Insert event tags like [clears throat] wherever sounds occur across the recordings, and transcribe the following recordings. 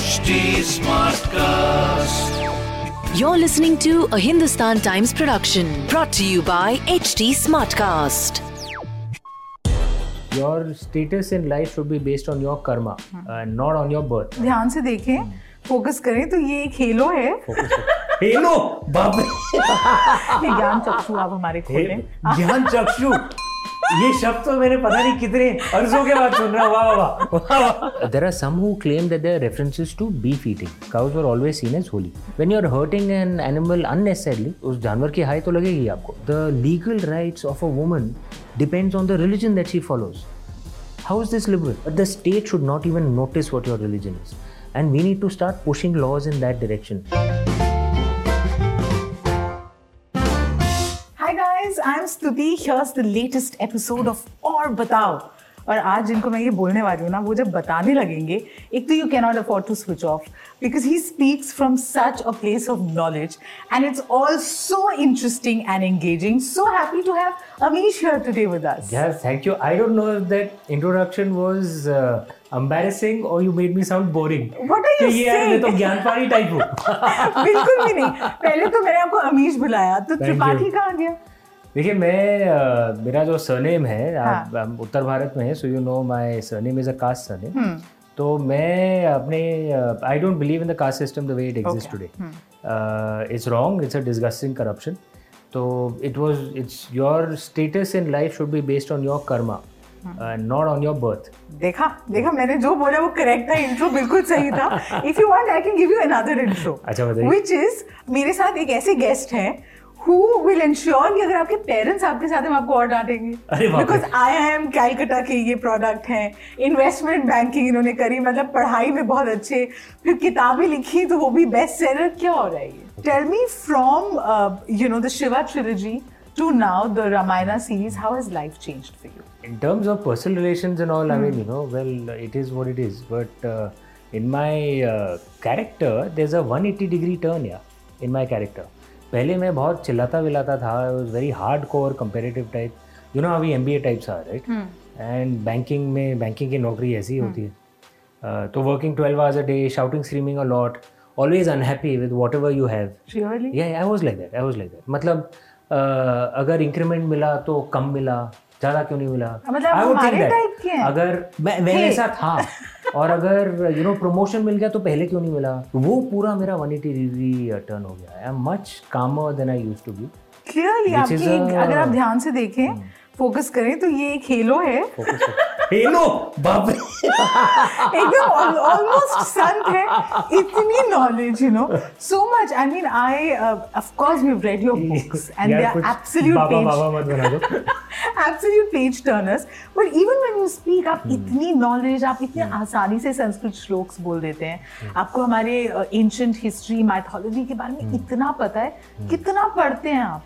HD Smartcast. You're listening to a Hindustan Times production brought to you by HT Smartcast. your status in life should be based on your karma and not on your birth ध्यान से देखें focus करें तो ये एक hello है hello बाप रे ये ज्ञान चक्षु आप हमारे खोलें ज्ञान चक्षु ये शब्द तो मैंने पता नहीं कितने अर्जों के बाद सुन रहा वाह वाह वाह। Are some who claim that there references to beef eating cows are always seen as holy when you are hurting an animal unnecessarily उस जानवर की हाई तो लगेगी आपको। The legal rights of a woman depends on the religion that she follows how is this liberal the state should not even notice what your religion is and we need to start pushing laws in that direction I'm Stuti. Here's the latest episode of और बताओ और आज जिनको मैं ये बोलने वाली हूँ ना वो जब बताने लगेंगे एक तो you cannot afford to switch off because he speaks from such a place of knowledge and it's all so interesting and engaging so happy to have Amish here today with us thank you. I don't know if that introduction was uh, embarrassing or you made me sound boring. What are you ये यार मैं तो saying? ज्ञानपारी type हूँ [laughs] बिल्कुल भी नहीं पहले तो मैंने आपको अमीश बुलाया तो त्रिपाठी कहाँ गया देखिए मैं मेरा जो सरनेम है आप हाँ। हम उत्तर भारत में है so you know my surname is a caste surname hmm. तो मैं अपने I don't believe in the caste system the way it exist today hmm. It's wrong it's a disgusting corruption तो it was it's your status in life should be based on your karma not on your birth देखा देखा मैंने जो बोला वो correct था intro बिल्कुल सही था if you want I can give you another intro अच्छा, बताइए। व्हिच इज़ मेरे साथ एक ऐसे गेस्ट हैं हु विल इंश्योर कि अगर आपके पेरेंट्स आपके साथ हैं हम आपको और डांटेंगे। बिकॉज़ आई एम कैलकटा के ये प्रोडक्ट हैं। इन्वेस्टमेंट बैंकिंग इन्होंने करी मतलब पढ़ाई में बहुत अच्छे। फिर किताबें लिखी तो वो भी बेस्ट सेलर क्या हो रहा है ये? Tell me from you know the Shiva trilogy to now the Ramayana series how has life changed for you in terms of personal relations and all i mean you know well it is what it is. But uh, in my uh, character there's a 180 degree turn yeah in my character. पहले मैं बहुत चिल्लाता विलाता था I was very hard core comparative type you know अभी M B A types are right and banking में banking की नौकरी ऐसी ही होती है। Uh, तो working twelve hours a day shouting screaming a lot always unhappy with whatever you have या I was like that I was like that मतलब अ, अगर इंक्रीमेंट मिला तो कम मिला ज़्यादा क्यों नहीं मिला? मतलब हैं। अगर मैं मैं थे। [laughs] और अगर यू नो प्रमोशन मिल गया तो पहले क्यों नहीं मिला? वो पूरा मेरा वन एटी डिग्री टर्न हो गया। I am much calmer than I use to be clearly आपकी a- अगर आप ध्यान से देखें फोकस करें तो ये खेलो हेलो है। हेलो बाप एकदम ऑलमोस्ट संत है। इतनी knowledge you know so much I mean I of course we read your books and they are absolute page बाबा मत बना दो। Absolute page turners but even when you speak आप इतनी नॉलेज आप इतने आसानी से संस्कृत श्लोक्स बोल देते हैं। आपको हमारे एंशंट हिस्ट्री माइथोलॉजी के बारे में इतना पता है। कितना पढ़ते हैं आप?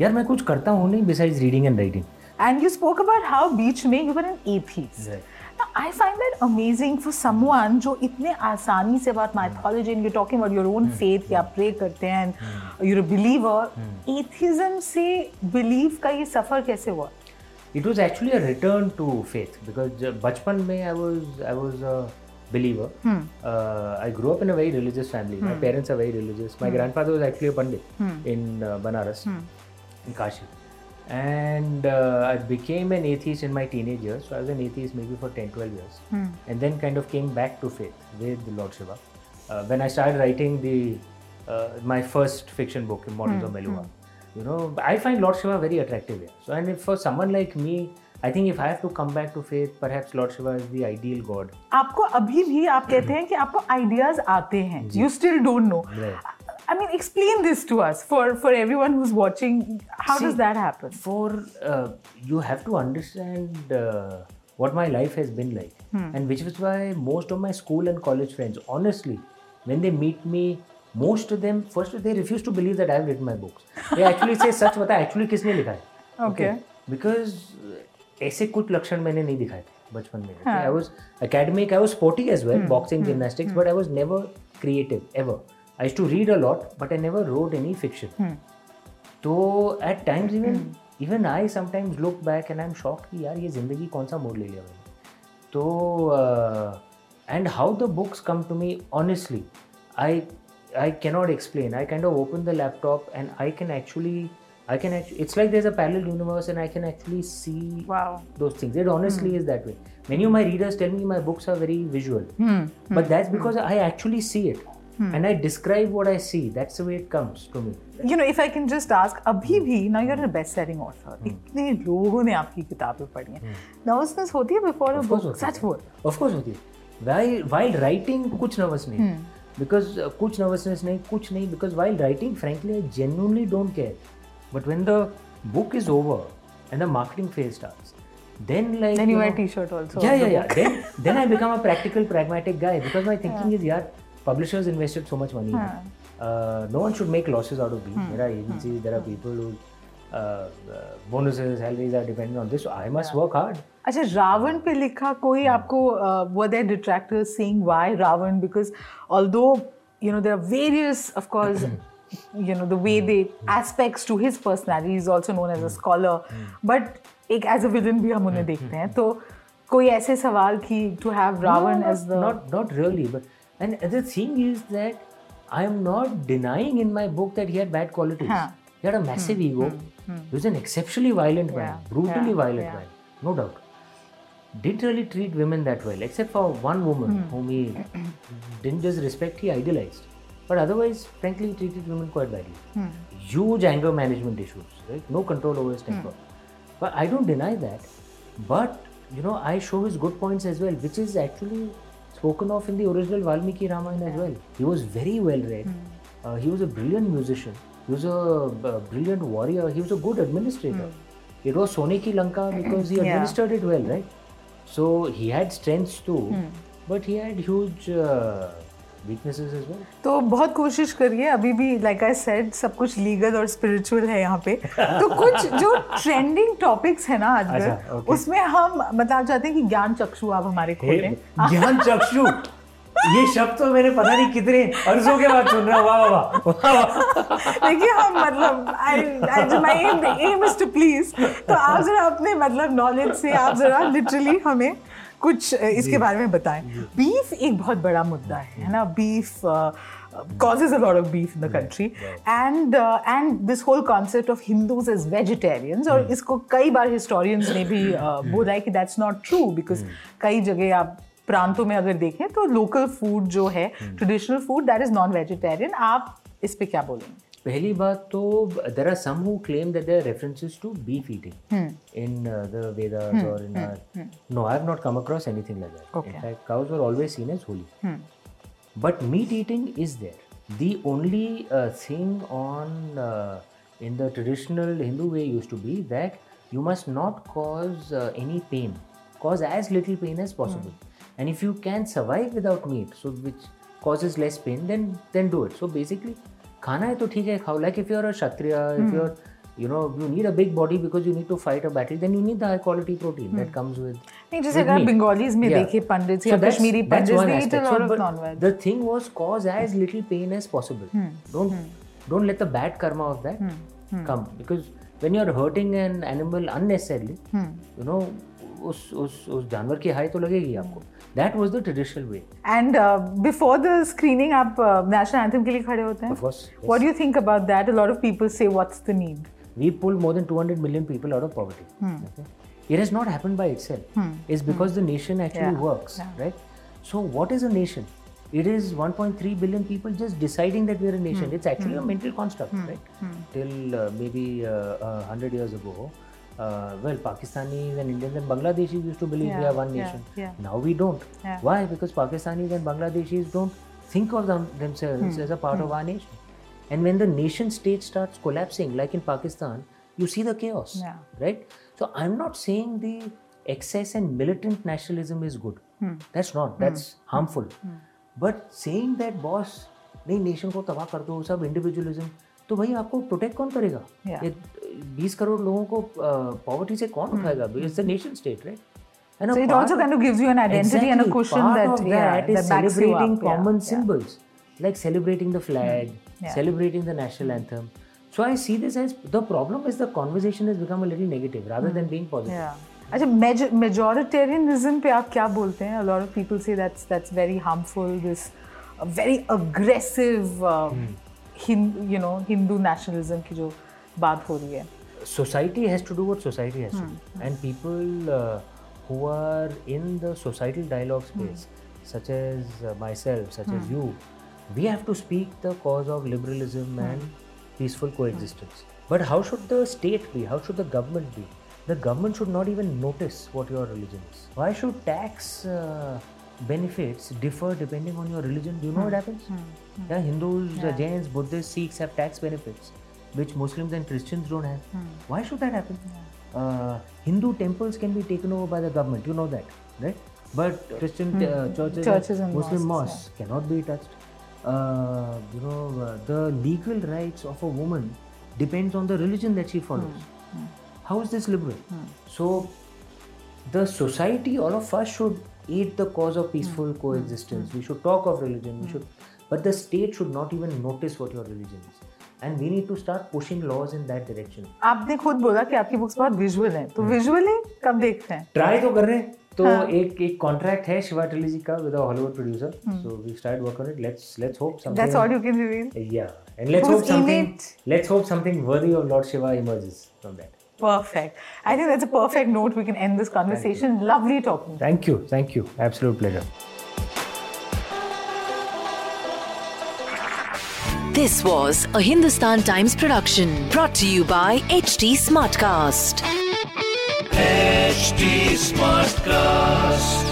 यार मैं कुछ करता हूँ नहीं besides reading and writing And you spoke about how beach में you were an atheist. Right. Now, I find that amazing for someone जो इतने आसानी से बात mythology and you're talking about your own faith या pray करते हैं and you're a believer. Atheism से belief का ये सफर कैसे हुआ? It was actually a return to faith because uh, बचपन में I was I was a believer. Uh, I grew up in a very religious family. My parents are very religious. My grandfather was actually a pandit in uh, Banaras, in Kashi. And uh, I became an atheist in my teenage years. So I was an atheist maybe for 10, 12 years. And then kind of came back to faith with the Lord Shiva. Uh, when I started writing the uh, my first fiction book, Immortals of Melua, you know, I find Lord Shiva very attractive. Yeah. So, and if for someone like me, I think if I have to come back to faith, perhaps Lord Shiva is the ideal god. आपको अभी भी आप कहते हैं कि आपको ideas आते हैं. You still don't know. Right. I mean, explain this to us for for everyone who's watching. How See, does that happen? For uh, you have to understand uh, what my life has been like. and which is why most of my school and college friends, honestly, when they meet me, most of them first they refuse to believe that I have written my books. They actually say सच बता actually किसने लिखा है? [laughs] Okay. Because ऐसे कुछ लक्षण मैंने नहीं दिखाए थे बचपन में. Okay? I was academic, I was sporty as well, boxing, gymnastics, but I was never creative ever. I used to read a lot, but I never wrote any fiction. तो at times even even I sometimes look back and I'm shocked कि यार ये जिंदगी कौन सा मोड़ ले लिया मैंने तो and how the books come to me honestly I I cannot explain I kind of open the laptop and I can actually I can actually it's like there's a parallel universe and I can actually see Wow. those things it honestly is that way many of my readers tell me my books are very visual but that's because I actually see it and I describe what I see that's the way it comes to me You know, if I can just ask, अभी भी now you're a best-selling author. इतने लोगों ने आपकी किताबें पढ़ी हैं. Nervousness होती है before a Of course book. होती है. सच बोल. Of course होती है while while writing कुछ nervous नहीं because uh, कुछ nervousness नहीं कुछ नहीं because while writing frankly I genuinely don't care but when the book is over and the marketing phase starts then like Then you wear know- t-shirt also. yeah of the yeah yeah book. then then I [laughs] become a practical pragmatic guy because my thinking is यार publishers invested so much money it. Uh, no one should make losses out of these there are agencies hmm. there are people who uh, uh, bonuses salaries are dependent on this so I must yeah. work hard अच्छा रावण पे लिखा कोई आपको were there detractors saying why Ravan because although you know there are various of course you know the way they aspects to his personality he's also known as a scholar but एक as a villain भी हम उन्हें देखते हैं तो कोई ऐसे सवाल कि to have Ravan No, as the not not really but and the thing is that i am not denying in my book that he had bad qualities. Huh. he had a massive ego. He was an exceptionally violent man brutally yeah, violent yeah. man no doubt. Didn't really treat women that well except for one woman Hmm. whom he [clears throat] didn't just respect he idolized but otherwise frankly he treated women quite badly. Hmm. huge anger management issues right? No control over his temper. But i don't deny that. But you know i show his good points as well which is actually spoken of in the original valmiki ramayana as well. He was very well read. Uh, he was a brilliant musician. He was a, uh brilliant warrior. He was a good administrator. It was soneki lanka because he Yeah. administered it well right? So he had strengths too but he had huge uh, weaknesses as well? तो बहुत कोशिश करिए अभी भी like I said सब कुछ legal और spiritual है यहाँ पे। [laughs] तो कुछ जो ट्रेंडिंग टॉपिक्स है ना आजकल अच्छा, okay. उसमें हम बताना चाहते हैं कि ज्ञान चक्षु आप हमारे खोलें। [laughs] ज्ञान चक्षु? ये शब्द तो मैंने पता नहीं कितने अर्जों के बाद सुन रहा हूँ। वाह वाह वाह [laughs] देखिए हम मतलब my aim is to please तो आप जरा अपने मतलब नॉलेज से आप जरा लिटरली हमें कुछ इसके बारे में बताएँ बीफ एक बहुत बड़ा मुद्दा है है ना beef causes a lot of beef in the country and uh, and this whole concept of Hindus as vegetarians और इसको कई बार historians ने भी uh, बोला है कि that's not true because कई जगह आप प्रांतों में अगर देखें तो लोकल फ़ूड जो है traditional food that is non vegetarian आप इस पे क्या बोलेंगे पहली बात तो there are some who claim that there references to be feeding in the Vedas और in are no I not come across anything like that in fact cows are always seen as holy but meat eating is there the only thing on in the traditional Hindu way use to be that you must not cause any pain cause as little pain as possible and if you can survive without meat so which cause is less pain then then do it so basically खाना है तो ठीक है खाओ like if you're a kshatriya if you're you know you need a big body because you need to fight a battle then you need the high quality protein hmm. that comes with नहीं जैसे अगर. बंगालीज में. देखे पंडित या कश्मीरी पंडित aspect. lot So, of but non-veg The thing was cause as little pain as possible. Don't don't let the bad karma of that come because when you're hurting an animal unnecessarily, hmm. you know, उस उस उस जानवर की हाई तो लगेगी आपको. That was the traditional way. And before the screening आप नेशनल एंथम के लिए खड़े होते हैं Of course, yes. What do you think about that a lot of people say what's the need We pulled more than 200 million people out of poverty. Okay? It has not happened by itself. It's because the nation actually Yeah. works, Yeah. right? So, what is a nation? It is 1.3 billion people just deciding that we're a nation. It's actually a mental construct, right? Till uh, maybe uh, uh, 100 years ago, uh, well, Pakistanis and Indians and Bangladeshis used to believe we Yeah, are one yeah, nation. yeah. Now we don't. Yeah. Why? Because Pakistanis and Bangladeshis don't think of them, themselves as a part of our nation. And when the nation state starts collapsing, like in Pakistan, you see the chaos, Yeah. right? So I'm not saying the excess and militant nationalism is good. Hmm. That's not. That's harmful. But saying that boss नहीं nation को तबाह कर दो सब individualism तो भाई आपको protect कौन करेगा ये बीस करोड़ लोगों को पॉवर्टी से कौन उठाएगा it's nation state right And Hmm. So it also kind of gives you an identity exactly, and a cushion Part that, yeah, that is that celebrating up. Common yeah. symbols, yeah. like celebrating the flag, Yeah. celebrating the national anthem. So I see this as the problem is the conversation has become a little negative rather mm. than being positive. Yeah. अच्छा majoritarianism पे आप क्या बोलते हैं? A lot of people say that's that's very harmful. This uh, you know Hindu nationalism की जो बात हो रही है। Society has to do what society has and people who are in the society dialogue space such as myself such as you we have to speak the cause of liberalism and peaceful coexistence but how should the state भी how should the government भी the government should not even notice what your religion why should tax benefits differ depending on your religion? Do you know what happens? Yeah, Hindus, uh, Jains, Buddhists, Sikhs have tax benefits, which Muslims and Christians don't have. Why should that happen? Uh, Hindu temples can be taken over by the government. You know that, right? But Christian uh, churches, Churches and Muslim mosques, mosques cannot be touched. Uh, you know, uh, the legal rights of a woman depends on the religion that she follows. How is this liberal? So, the society, all of us should aid the cause of peaceful mm. coexistence. Mm. We should talk of religion. We should, but the state should not even notice what your religion is. And we need to start pushing laws in that direction. आपने खुद बोला कि आपकी books बहुत visual हैं. तो visually कब देखते हैं? ट्राई तो कर रहे हैं तो हाँ. एक एक कॉन्ट्रैक्ट है शिवा ट्रिलॉजी का with a Hollywood producer so we start work on it let's let's hope something can reveal. Yeah, and let's Who's hope in something. it? Let's hope something worthy of Lord Shiva emerges from that. Perfect. I think that's a perfect note. We can end this conversation. Lovely talking. Thank you, thank you. Absolute pleasure. This was a Hindustan Times production brought to you by HT Smartcast. HD Smartcast.